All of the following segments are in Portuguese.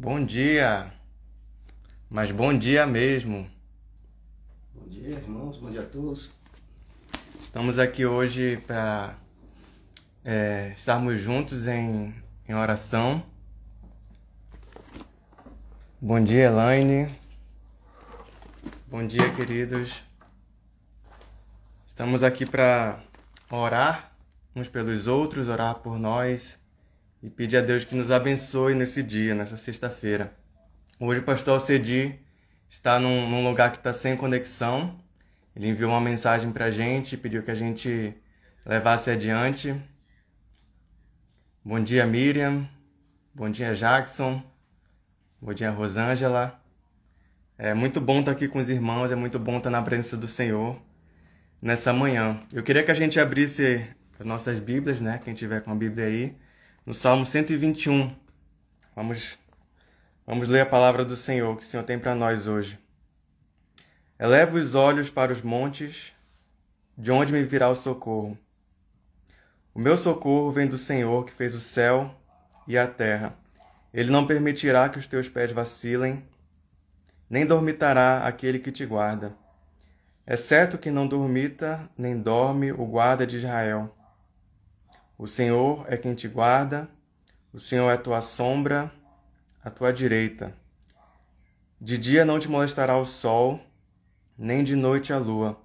Bom dia, mas bom dia mesmo. Bom dia, irmãos, bom dia a todos. Estamos aqui hoje para é, estarmos juntos em, em oração. Bom dia, Elaine. Bom dia, queridos. Estamos aqui para orar uns pelos outros, orar por nós e pedir a Deus que nos abençoe nesse dia, nessa sexta-feira. Hoje o pastor Alcedi está num, num lugar que está sem conexão. Ele enviou uma mensagem para a gente, pediu que a gente levasse adiante. Bom dia, Miriam. Bom dia, Jackson. Bom dia, Rosângela. É muito bom estar aqui com os irmãos, é muito bom estar na presença do Senhor nessa manhã. Eu queria que a gente abrisse as nossas Bíblias, né? Quem tiver com a Bíblia aí no Salmo 121. Vamos, vamos ler a palavra do Senhor que o Senhor tem para nós hoje. Eleva os olhos para os montes, de onde me virá o socorro. O meu socorro vem do Senhor que fez o céu e a terra. Ele não permitirá que os teus pés vacilem, nem dormitará aquele que te guarda. É certo que não dormita nem dorme o guarda de Israel. O Senhor é quem te guarda, o Senhor é tua sombra, a tua direita. De dia não te molestará o sol, nem de noite a lua.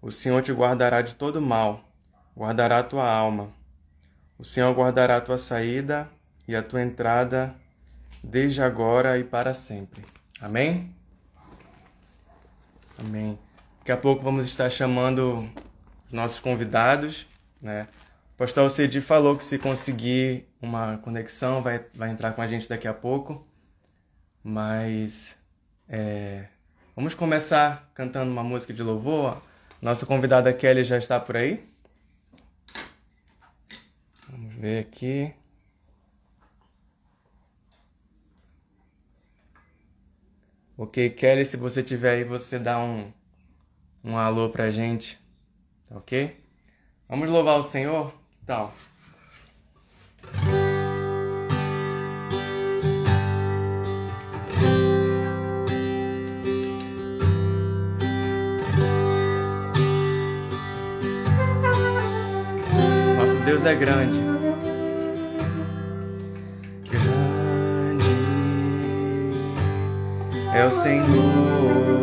O Senhor te guardará de todo mal, guardará a tua alma. O Senhor guardará a tua saída e a tua entrada, desde agora e para sempre. Amém? Amém. Daqui a pouco vamos estar chamando os nossos convidados, né? Pastor Cedi falou que se conseguir uma conexão vai, vai entrar com a gente daqui a pouco. Mas é, vamos começar cantando uma música de louvor. Nossa convidada Kelly já está por aí. Vamos ver aqui. Ok, Kelly, se você tiver aí, você dá um, um alô pra gente, tá ok? Vamos louvar o Senhor? Tal. Nosso Deus é grande. Grande é o Senhor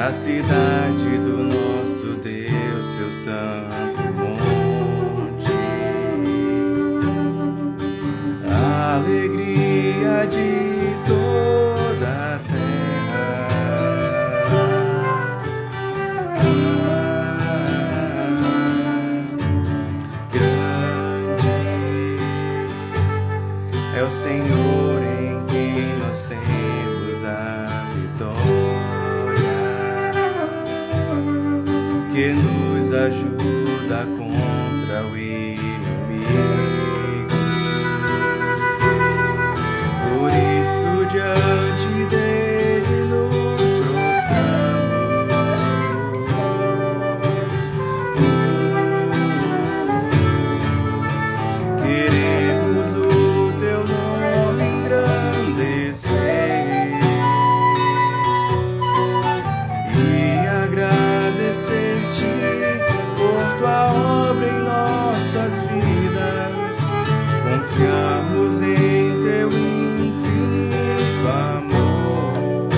na cidade do nosso Deus, seu santo Confiamos em teu infinito amor,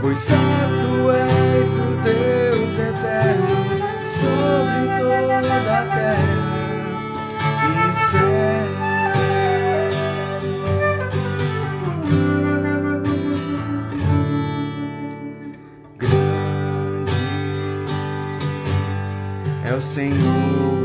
pois tu és o Deus eterno sobre toda a terra e céu. Senhor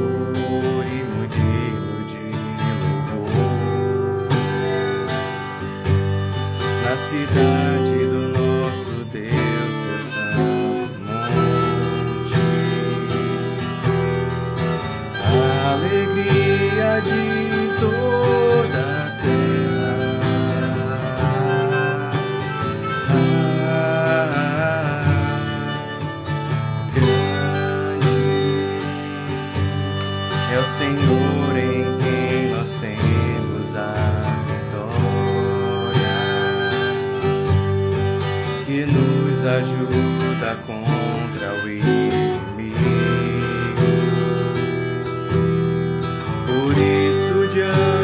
Senhor em quem nós temos a vitória, que nos ajuda contra o inimigo. Por isso, diante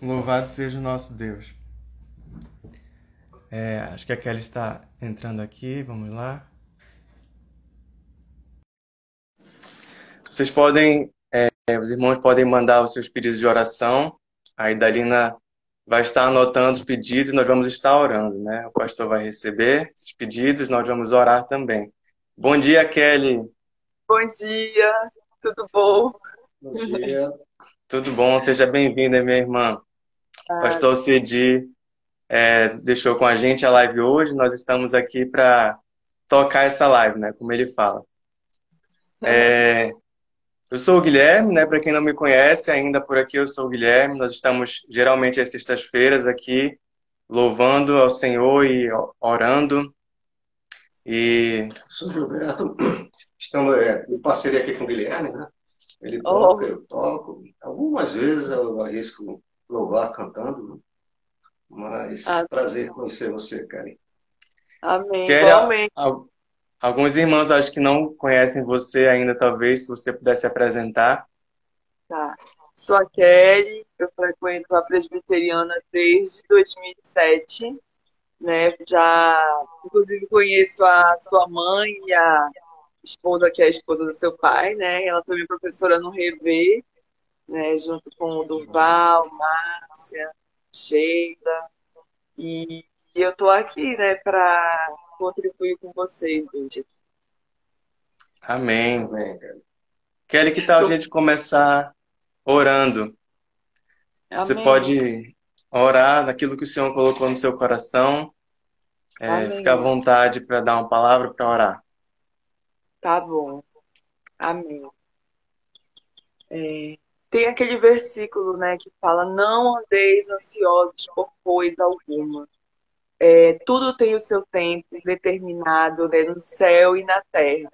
Louvado seja o nosso Deus. É, acho que a Kelly está entrando aqui. Vamos lá. Vocês podem, é, os irmãos podem mandar os seus pedidos de oração. Aí Dalina vai estar anotando os pedidos e nós vamos estar orando, né? O pastor vai receber esses pedidos, nós vamos orar também. Bom dia, Kelly. Bom dia, tudo bom? Bom dia. Tudo bom? Seja bem-vinda, minha irmã. Ah, Pastor Cedi é, deixou com a gente a live hoje. Nós estamos aqui para tocar essa live, né? Como ele fala. É, eu sou o Guilherme, né? Para quem não me conhece ainda por aqui, eu sou o Guilherme. Nós estamos geralmente às sextas-feiras aqui louvando ao Senhor e orando. E Sou Gilberto. Estamos é, em parceria aqui com o Guilherme, né? Ele Oh. toca, eu toco. Algumas vezes eu arrisco louvar cantando, né? mas Ah. prazer conhecer você, Karen. amém, igualmente. al- alguns irmãos acho que não conhecem você ainda, talvez, se você pudesse apresentar. Tá. Sou a Kelly, eu frequento a presbiteriana desde 2007, né? Já, inclusive, conheço a sua mãe e a esposa, que é a esposa do seu pai, né? Ela também é professora no Rever, né? Junto com o Durval, Márcia, Sheila. E, e eu tô aqui, né, para contribuir com vocês hoje. Amém. Amém. Kelly, que tal a gente começar orando? Você Amém. pode orar naquilo que o Senhor colocou no seu coração. É, fica à vontade para dar uma palavra para orar. Tá bom. Amém. É, tem aquele versículo, né, que fala: Não andeis ansiosos por coisa alguma. É, tudo tem o seu tempo determinado, né, no céu e na terra.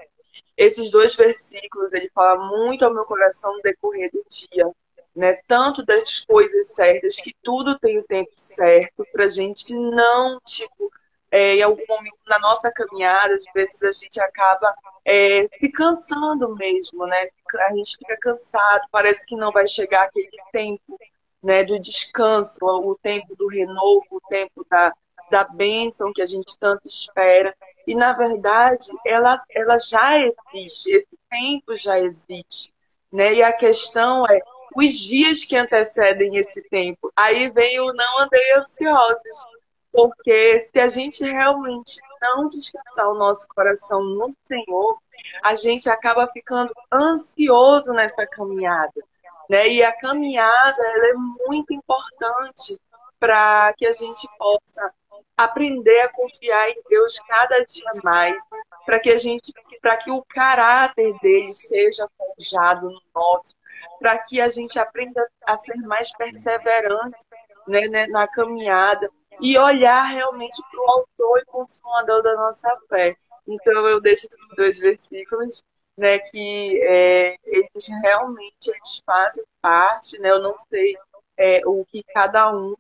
Esses dois versículos, ele fala muito ao meu coração no decorrer do dia, né? Tanto das coisas certas, que tudo tem o tempo certo, para a gente não, tipo, é, em algum momento na nossa caminhada, às vezes a gente acaba é, se cansando mesmo, né? A gente fica cansado, parece que não vai chegar aquele tempo, né, do descanso, o tempo do renovo, o tempo da, da bênção que a gente tanto espera. E, na verdade, ela, ela já existe, esse tempo já existe. Né? E a questão é os dias que antecedem esse tempo. Aí vem o não andei ansiosos. Porque se a gente realmente não descansar o nosso coração no Senhor, a gente acaba ficando ansioso nessa caminhada. Né? E a caminhada ela é muito importante para que a gente possa aprender a confiar em Deus cada dia mais, para que a gente, para que o caráter dele seja forjado no nosso, para que a gente aprenda a ser mais perseverante né, né, na caminhada e olhar realmente para o autor e consumador da nossa fé. Então eu deixo esses dois versículos, né, que é, eles realmente eles fazem parte, né, eu não sei é, o que cada um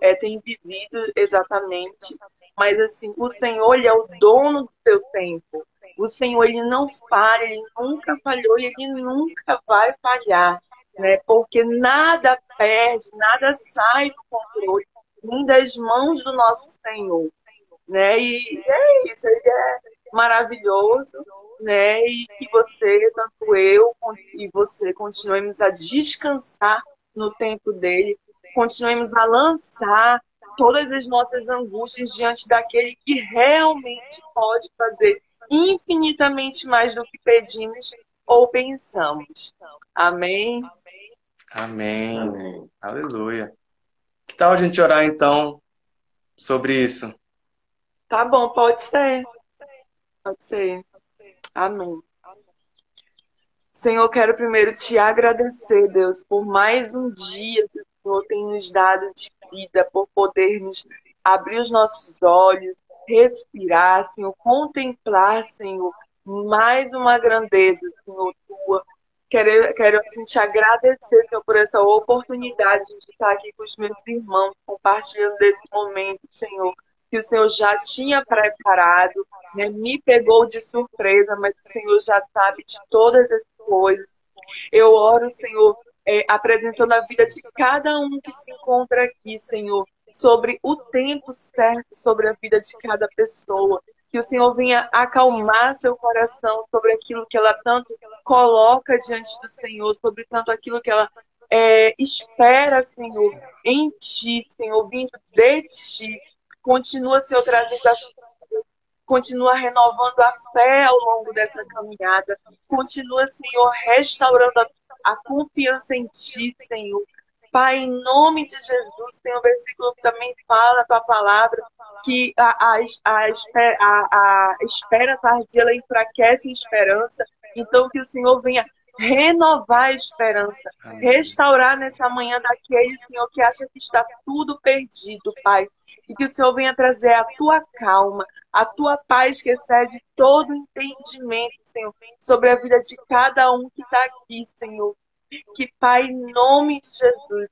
é, tem vivido exatamente, mas assim, o Senhor ele é o dono do seu tempo. O Senhor ele não falha, ele nunca falhou e ele nunca vai falhar, né? Porque nada perde, nada sai do controle das mãos do nosso Senhor, né? E é isso, ele é maravilhoso, né? E que você, tanto eu e você, continuemos a descansar no tempo dele, continuemos a lançar todas as nossas angústias diante daquele que realmente pode fazer infinitamente mais do que pedimos ou pensamos. Amém. Amém. Amém. Aleluia. Tal a gente orar então sobre isso? Tá bom, pode ser. Pode ser. Amém. Senhor, quero primeiro te agradecer, Deus, por mais um dia que o Senhor tem nos dado de vida, por podermos abrir os nossos olhos, respirar, Senhor, contemplar, Senhor, mais uma grandeza, Senhor, tua. Quero, quero assim, te agradecer, Senhor, por essa oportunidade de estar aqui com os meus irmãos, compartilhando desse momento, Senhor, que o Senhor já tinha preparado, né? me pegou de surpresa, mas o Senhor já sabe de todas as coisas. Eu oro, Senhor, é, apresentando a vida de cada um que se encontra aqui, Senhor, sobre o tempo certo, sobre a vida de cada pessoa. Que o Senhor venha acalmar seu coração sobre aquilo que ela tanto coloca diante do Senhor, sobre tanto aquilo que ela é, espera, Senhor, em Ti, Senhor, vindo de Ti. Continua, Senhor, trazendo a continua renovando a fé ao longo dessa caminhada, continua, Senhor, restaurando a, a confiança em Ti, Senhor. Pai, em nome de Jesus, tem um versículo que também fala a tua palavra que a, a, a, a, espera tardia ela enfraquece a esperança. Então, que o Senhor venha renovar a esperança, restaurar nessa manhã daquele, Senhor, que acha que está tudo perdido, Pai. E que o Senhor venha trazer a tua calma, a tua paz que excede todo entendimento, Senhor, sobre a vida de cada um que está aqui, Senhor. Que, Pai, em nome de Jesus,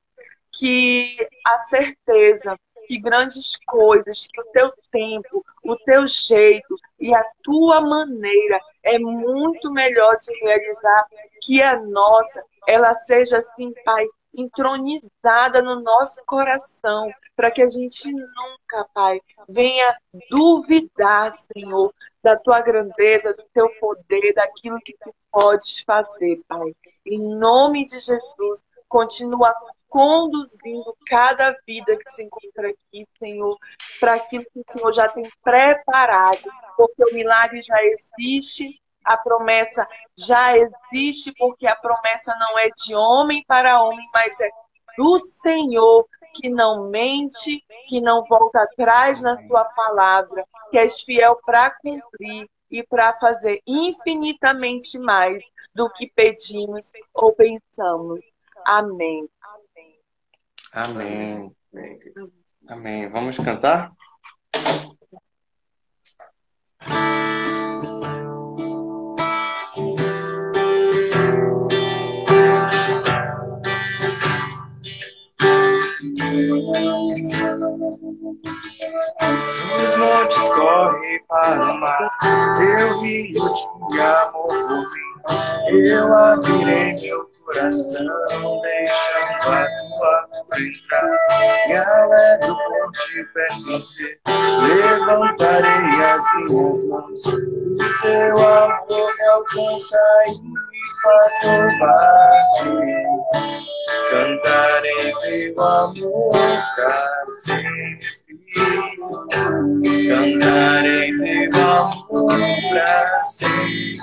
que a certeza que grandes coisas, que o teu tempo, o teu jeito e a tua maneira é muito melhor de realizar que a nossa, ela seja assim, Pai, entronizada no nosso coração, para que a gente nunca, Pai, venha duvidar, Senhor, da tua grandeza, do teu poder, daquilo que tu podes fazer, Pai. Em nome de Jesus, continua conduzindo cada vida que se encontra aqui, Senhor, para aquilo que o Senhor já tem preparado, porque o milagre já existe, a promessa já existe, porque a promessa não é de homem para homem, mas é do Senhor, que não mente, que não volta atrás na sua palavra, que és fiel para cumprir e para fazer infinitamente mais do que pedimos ou pensamos. Amém. Amém. Amém. Vamos cantar? Dos montes corre para o mar, teu rio de amor por mim. Eu abrirei meu coração, deixando a tua cor entrar. Me alegro por te pertencer, levantarei as minhas mãos. O teu amor me alcança me faz louvar-te. Cantarei teu amor pra sempre. Cantarei teu amor pra sempre.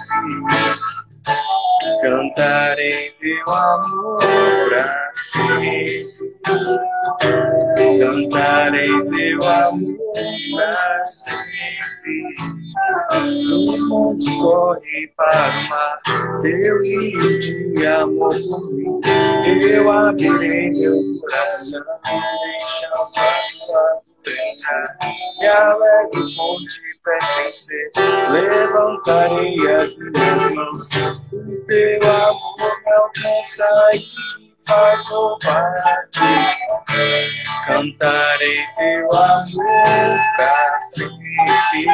Cantarei teu amor pra sempre. Cantarei teu amor pra sempre. Dos montes corre para o mar, teu rio de amor por mim. Eu abrirei meu coração, deixando a tua entrar. Me alegro por te pertencer, levantarei as minhas mãos. O teu amor me alcança e faz louvar-te. Cantarei teu amor pra sempre.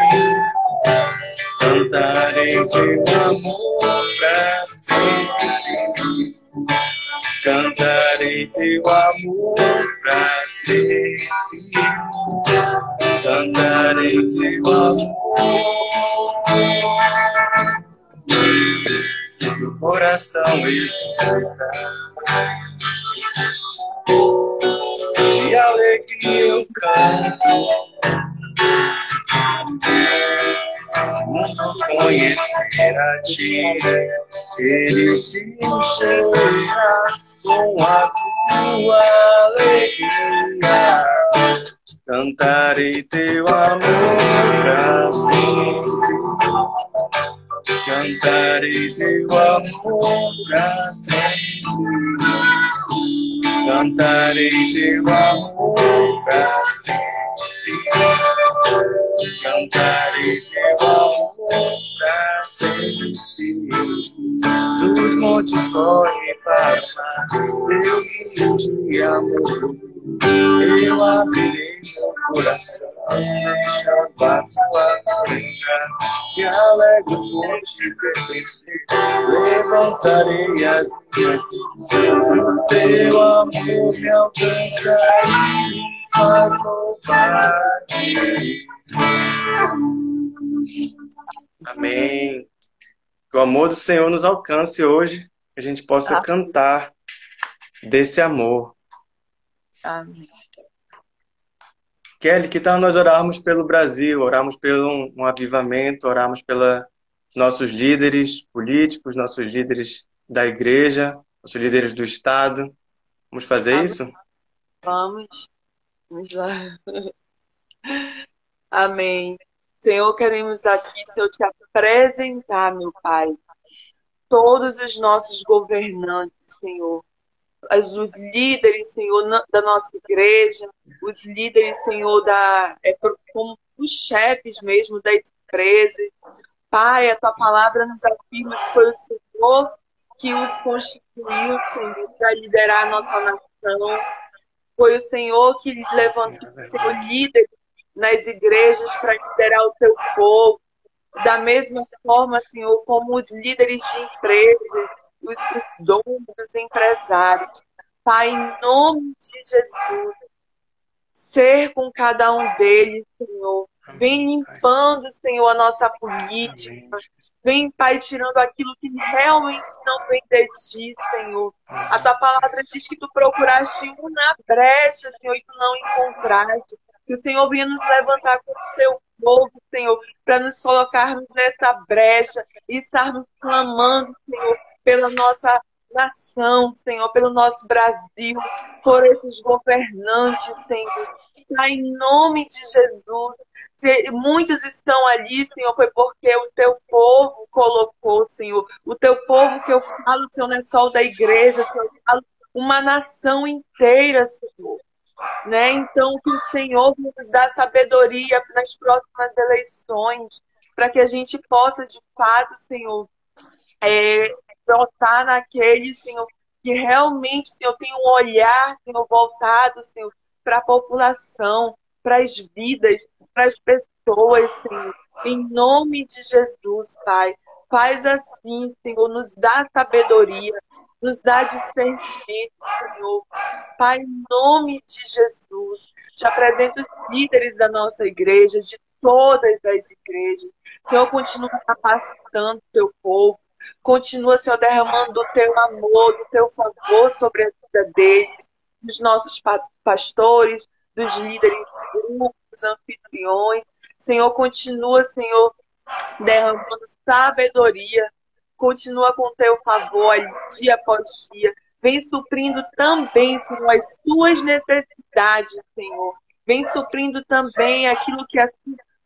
Cantarei teu amor pra sempre. Cantarei teu amor pra sempre. cantarei teu amor. Do coração espera. De alegria eu canto. Se mundo conhecer a ti, ele se encherá com a tua alegria. Cantarei teu amor sempre. Cantarei teu amor pra sempre. Cantarei teu amor pra sempre. Cantarei teu amor pra sempre. Dos montes corre para mar, teu rio de amor. Eu abrirei meu coração, deixando a tua glória. Me alegro por te pertencer, levantarei as minhas mãos. Teu amor me alcança e faz louvar-te. Amém. Que o amor do Senhor nos alcance hoje, que a gente possa Amém. cantar desse amor. Amém. Kelly, que tal nós orarmos pelo Brasil, orarmos pelo um, um avivamento, orarmos pelos nossos líderes políticos, nossos líderes da igreja, nossos líderes do Estado. Vamos fazer Amém. isso? Vamos. Vamos lá. Amém. Senhor, queremos aqui, Senhor, te apresentar, meu Pai, todos os nossos governantes, Senhor, os líderes, Senhor, da nossa igreja, os líderes, Senhor, da, é, como os chefes mesmo das empresas. Pai, a tua palavra nos afirma que foi o Senhor que os constituiu, Senhor, para liderar a nossa nação. Foi o Senhor que lhes levantou, Senhor, líderes nas igrejas para liderar o teu povo. Da mesma forma, Senhor, como os líderes de empresas, os, os donos, os empresários. Pai, em nome de Jesus, ser com cada um deles, Senhor. Vem limpando, Senhor, a nossa política. Vem, Pai, tirando aquilo que realmente não vem de ti, Senhor. A tua palavra diz que tu procuraste um na brecha, Senhor, e tu não encontraste. Que o Senhor venha nos levantar com o teu povo, Senhor, para nos colocarmos nessa brecha e estarmos clamando, Senhor, pela nossa nação, Senhor, pelo nosso Brasil, por esses governantes, Senhor. Pai, em nome de Jesus, muitos estão ali, Senhor, foi porque o teu povo colocou, Senhor. O teu povo que eu falo, Senhor, não é só o da igreja, Senhor, eu falo uma nação inteira, Senhor. Né? Então, que o Senhor nos dá sabedoria nas próximas eleições, para que a gente possa, de fato, Senhor, é, votar naquele, Senhor, que realmente, Senhor, tem um olhar, Senhor, voltado, Senhor, para a população, para as vidas, para as pessoas, Senhor. Em nome de Jesus, Pai. Faz assim, Senhor, nos dá sabedoria, nos dá discernimento, Senhor. Pai, em nome de Jesus, te apresento os líderes da nossa igreja, de todas as igrejas. Senhor, continua capacitando o teu povo. Continua, Senhor, derramando o teu amor, o teu favor sobre a vida deles, dos nossos pa- pastores, dos líderes de grupos, anfitriões. Senhor, continua, Senhor, derramando sabedoria. Continua com teu favor dia após dia. Vem suprindo também, Senhor, as suas necessidades, Senhor. Vem suprindo também aquilo que a,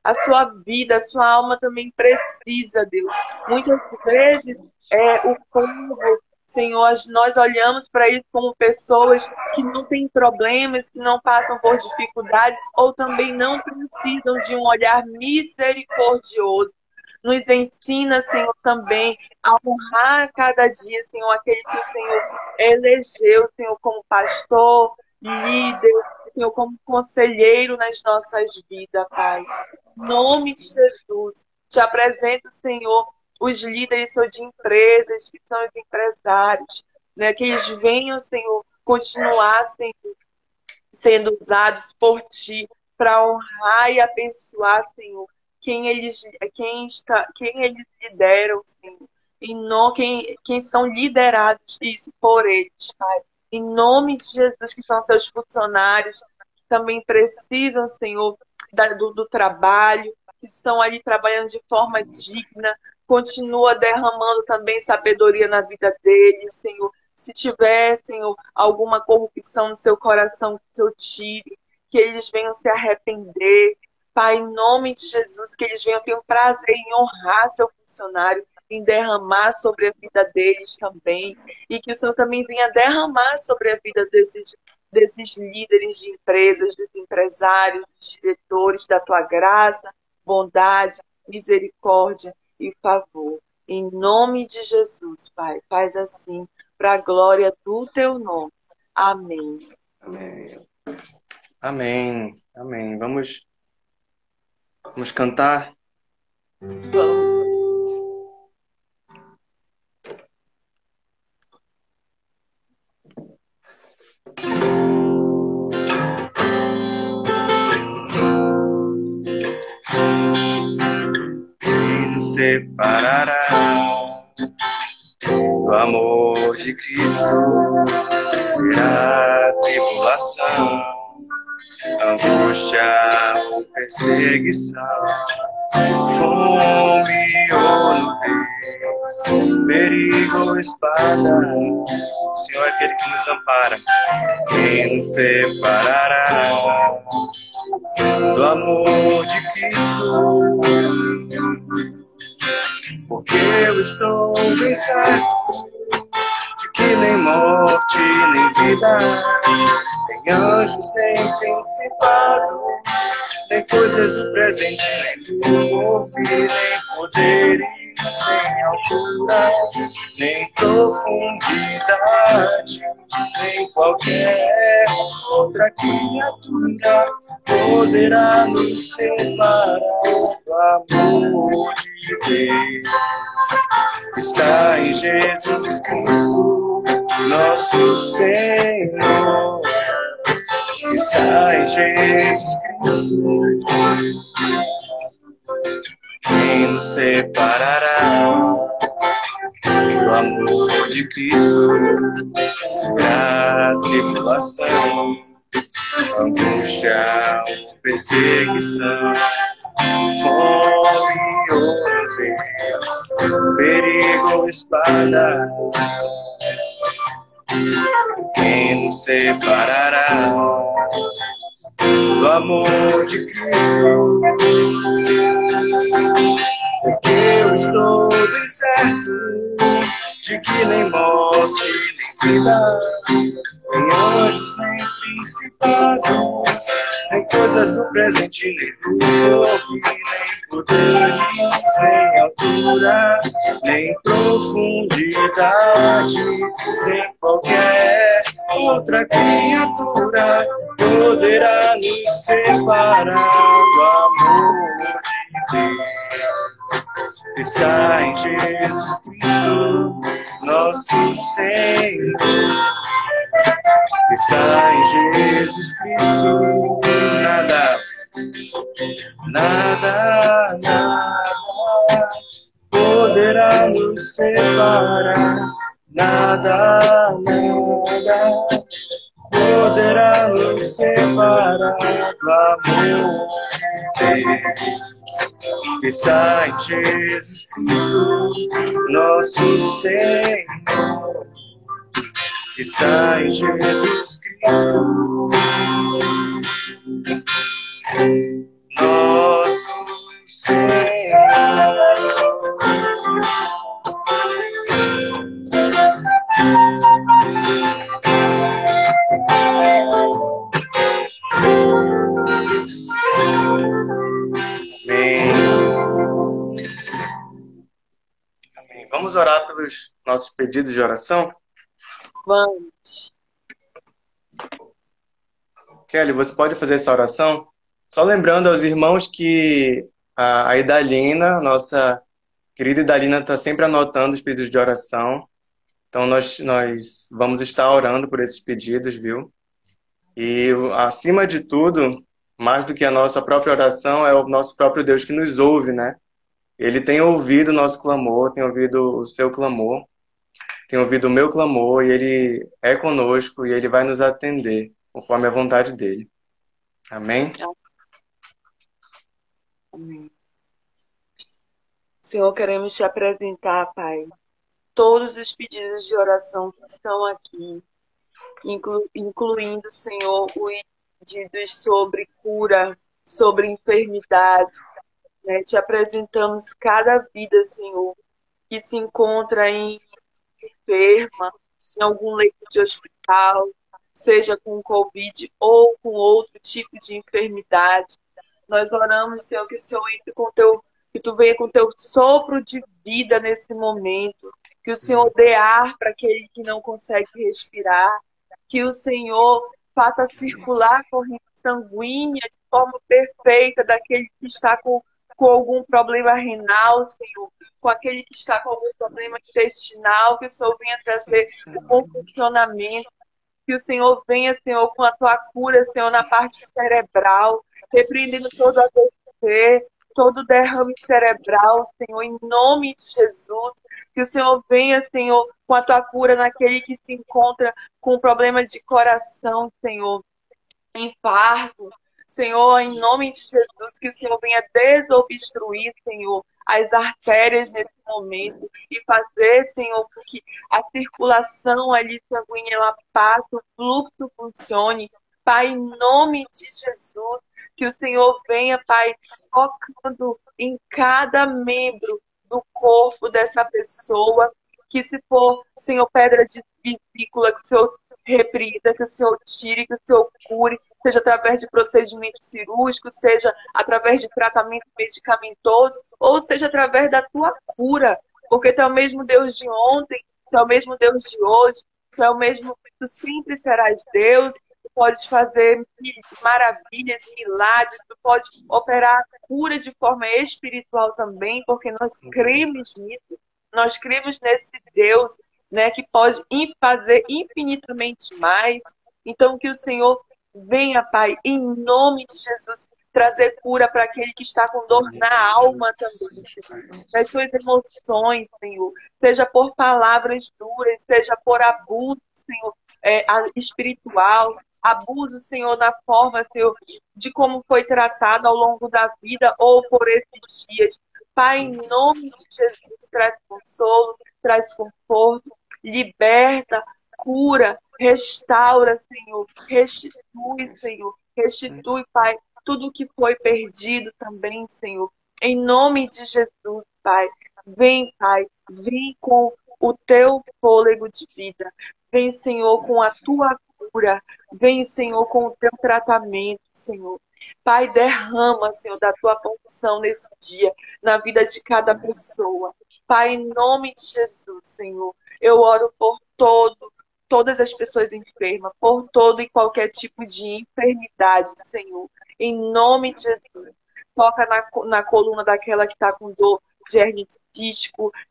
a sua vida, a sua alma também precisa, Deus. Muitas vezes é, o povo, Senhor, nós olhamos para isso como pessoas que não têm problemas, que não passam por dificuldades ou também não precisam de um olhar misericordioso. Nos ensina, Senhor, também a honrar cada dia, Senhor, aquele que o Senhor elegeu, Senhor, como pastor, líder, Senhor, como conselheiro nas nossas vidas, Pai. Nome de Jesus, te apresento, Senhor, os líderes Senhor, de empresas, que são os empresários, né? que eles venham, Senhor, continuar, Senhor, sendo usados por Ti para honrar e abençoar, Senhor, quem eles, quem está, quem eles lideram, Senhor. Em nome, quem, quem são liderados isso por eles, Pai. Em nome de Jesus, que são seus funcionários, que também precisam, Senhor, da, do, do trabalho, que estão ali trabalhando de forma digna. Continua derramando também sabedoria na vida deles, Senhor. Se tiver, Senhor, alguma corrupção no seu coração, que Senhor tire, que eles venham se arrepender. Pai, em nome de Jesus, que eles venham ter um prazer em honrar seu funcionário, em derramar sobre a vida deles também. E que o Senhor também venha derramar sobre a vida desses, desses líderes de empresas, dos empresários, dos diretores, da tua graça, bondade, misericórdia e favor. Em nome de Jesus, Pai, faz assim para a glória do teu nome. Amém. Amém. Amém. Amém. Vamos vamos cantar. Vamos. Quem nos separará do amor de Cristo. Será tribulação, angústia ou perseguição, fome ou nudez, perigo espada. O Senhor é aquele que nos ampara. Quem nos separará do amor de Cristo? Porque eu estou bem certo nem morte, nem vida, nem anjos, nem principados, nem coisas do presente, nem porvir, nem poderes, nem altura, nem profundidade, nem qualquer outra criatura poderá nos separar do amor de Deus. Está em Jesus Cristo, nosso Senhor. Está em Jesus Cristo. Quem nos separará do amor de Cristo? Será tribulação, angústia, perseguição, fome ou perigo espada. Quem nos separará do amor de Cristo? Porque eu estou bem certo de que nem morte, vida, nem anjos, nem principados, nem coisas do presente, nem porvir, nem poderes, nem altura, nem profundidade, nem qualquer outra criatura poderá nos separar do amor de Deus está em Jesus Cristo, nosso Senhor. Está em Jesus Cristo, nada, nada, nada poderá nos separar, nada, nada poderá nos separar do amor de Deus está em Jesus Cristo, nosso Senhor. Está em Jesus Cristo, nosso Senhor. Pelos nossos pedidos de oração? Vamos. Kelly, você pode fazer essa oração? Só lembrando aos irmãos que a, a Idalina, nossa querida Idalina, está sempre anotando os pedidos de oração. Então, nós, nós vamos estar orando por esses pedidos, viu? E, acima de tudo, mais do que a nossa própria oração, é o nosso próprio Deus que nos ouve, né? Ele tem ouvido o nosso clamor, tem ouvido o seu clamor, tem ouvido o meu clamor e ele é conosco e ele vai nos atender conforme a vontade dele. Amém? Amém. Senhor, queremos te apresentar, Pai, todos os pedidos de oração que estão aqui, inclu incluindo, Senhor, os pedidos sobre cura, sobre enfermidade. Né? Te apresentamos cada vida, Senhor, que se encontra em enferma, em algum leito de hospital, seja com Covid ou com outro tipo de enfermidade. Nós oramos, Senhor, que o Senhor entre com teu, que tu venha com teu sopro de vida nesse momento, que o Senhor dê ar para aquele que não consegue respirar, que o Senhor faça circular a corrente sanguínea de forma perfeita daquele que está com, com algum problema renal, Senhor, com aquele que está com algum problema intestinal, que o Senhor venha trazer o bom funcionamento, que o Senhor venha, Senhor, com a tua cura, Senhor, na parte cerebral, repreendendo todo AVC, todo derrame cerebral, Senhor, em nome de Jesus. Que o Senhor venha, Senhor, com a tua cura naquele que se encontra com problema de coração, Senhor, infarto. Senhor, em nome de Jesus, que o Senhor venha desobstruir, Senhor, as artérias nesse momento e fazer, Senhor, que a circulação ali sanguínea ela passe, o fluxo funcione. Pai, em nome de Jesus, que o Senhor venha, Pai, tocando em cada membro do corpo dessa pessoa, que se for, Senhor, pedra de vesícula, que o Senhor repreenda, que o Senhor tire, que o Senhor cure, seja através de procedimento cirúrgico, seja através de tratamento medicamentoso, ou seja através da tua cura, porque tu é o mesmo Deus de ontem, tu é o mesmo Deus de hoje, tu é o mesmo, tu sempre serás Deus, tu podes fazer maravilhas, milagres, tu pode operar a cura de forma espiritual também, porque nós cremos nisso, nós cremos nesse Deus né, que pode fazer infinitamente mais. Então, que o Senhor venha, Pai, em nome de Jesus, trazer cura para aquele que está com dor na alma também, nas suas emoções, Senhor, seja por palavras duras, seja por abuso, Senhor, é, espiritual, abuso, Senhor, da forma, Senhor, de como foi tratado ao longo da vida ou por esses dias. Pai, em nome de Jesus, traz consolo, traz conforto, liberta, cura, restaura, Senhor, restitui, Senhor, restitui, Pai, tudo que foi perdido também, Senhor. Em nome de Jesus, Pai, vem, Pai, vem com o teu fôlego de vida. Vem, Senhor, com a tua cura. Vem, Senhor, com o teu tratamento, Senhor. Pai, derrama, Senhor, da tua porção nesse dia, na vida de cada pessoa. Pai, em nome de Jesus, Senhor, eu oro por todo, todas as pessoas enfermas, por todo e qualquer tipo de enfermidade, Senhor. Em nome de Jesus. Toca na, na coluna daquela que está com dor de hernia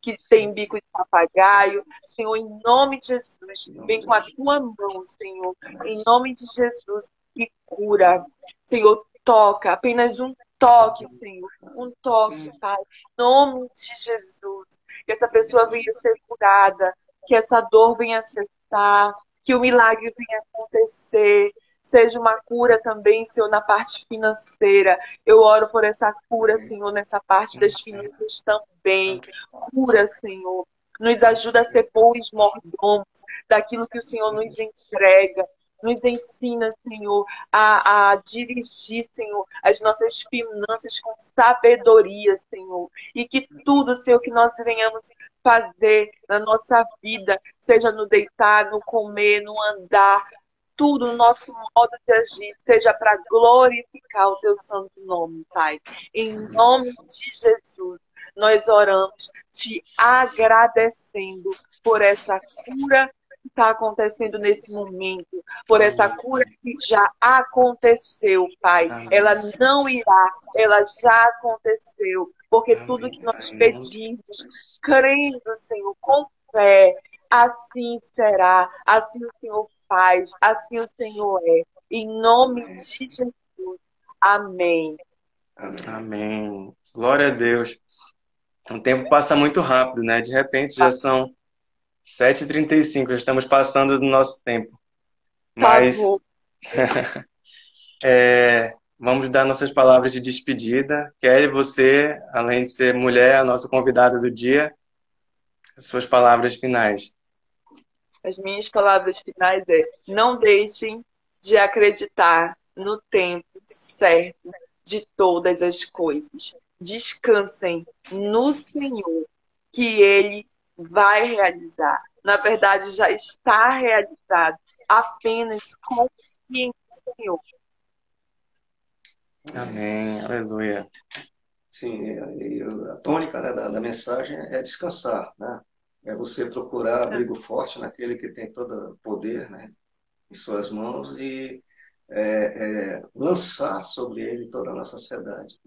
que tem bico de papagaio. Senhor, em nome de Jesus, vem com a tua mão, Senhor. Em nome de Jesus, e cura. Senhor, toca, apenas um toque, Senhor. Um toque, Pai. Em nome de Jesus. Que essa pessoa venha ser curada, que essa dor venha cessar, que o milagre venha acontecer. Seja uma cura também, Senhor, na parte financeira. Eu oro por essa cura, Senhor, nessa parte das finanças também. Cura, Senhor. Nos ajuda a ser bons mordomos daquilo que o Senhor nos entrega. Nos ensina, Senhor, a, a dirigir, Senhor, as nossas finanças com sabedoria, Senhor. E que tudo, Senhor, que nós venhamos fazer na nossa vida, seja no deitar, no comer, no andar, tudo, o nosso modo de agir, seja para glorificar o teu santo nome, Pai. Em nome de Jesus, nós oramos te agradecendo por essa cura está acontecendo nesse momento, por essa cura que já aconteceu, Pai. Ela não irá, ela já aconteceu, porque tudo que nós pedimos, crendo, Senhor, com fé, assim será, assim o Senhor faz, assim o Senhor é. Em nome de Jesus. Amém. Amém. Amém. Glória a Deus. O tempo passa muito rápido, né? De repente já são 7h35, já estamos passando do nosso tempo. Mas Tá bom. é, vamos dar nossas palavras de despedida. Kelly, você, além de ser mulher, a nossa convidada do dia, suas palavras finais. As minhas palavras finais é: não deixem de acreditar no tempo certo de todas as coisas. Descansem no Senhor, que Ele vai realizar. Na verdade, já está realizado. Apenas confiem no Senhor. Amém. Aleluia. Sim, a tônica né, da, da mensagem é descansar, né? É você procurar abrigo forte naquele que tem todo poder, né, em suas mãos e é, é, lançar sobre ele toda a nossa ansiedade.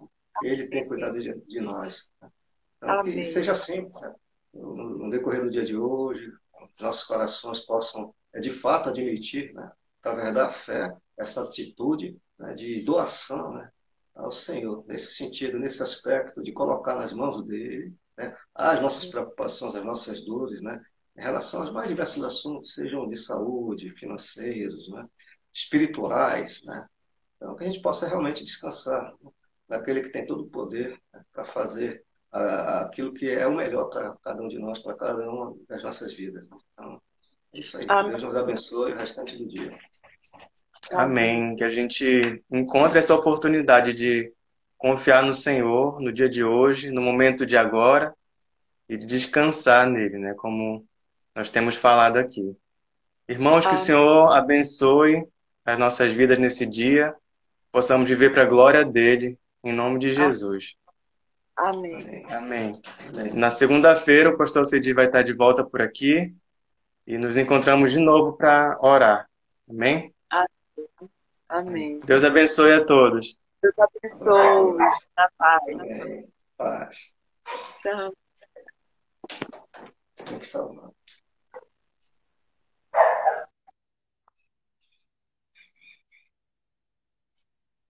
Ele tem cuidado de, de nós. né? Então, que seja assim, né? No, decorrer do dia de hoje, nossos corações possam, é, de fato, admitir, né, através da fé, essa atitude né, de doação né, ao Senhor, nesse sentido, nesse aspecto de colocar nas mãos dele né, as nossas preocupações, as nossas dores, né, em relação aos mais diversos assuntos, sejam de saúde, financeiros, né, espirituais, né, então que a gente possa realmente descansar né, naquele que tem todo o poder né, para fazer aquilo que é o melhor para cada um de nós, para cada uma das nossas vidas. Então, é isso aí. Que Amém. Deus nos abençoe o restante do dia. Amém. Que a gente encontre essa oportunidade de confiar no Senhor no dia de hoje, no momento de agora e de descansar nele, né? Como nós temos falado aqui. Irmãos, que o Amém. Senhor abençoe as nossas vidas nesse dia, possamos viver para a glória dele, em nome de Jesus. Amém. Amém. Na segunda-feira, o pastor Cedi vai estar de volta por aqui e nos encontramos de novo para orar. Amém? Amém. Deus abençoe a todos. Deus abençoe. Na paz. Amém. Paz. Tchau. Tem que salvar.